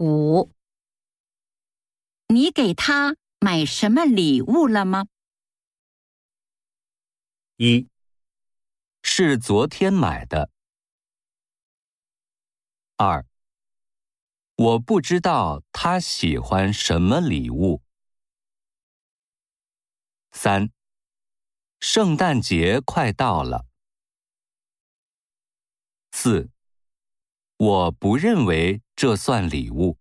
五，你给他买什么礼物了吗？一，是昨天买的。二，我不知道他喜欢什么礼物。三，圣诞节快到了。四，我不认为这算礼物。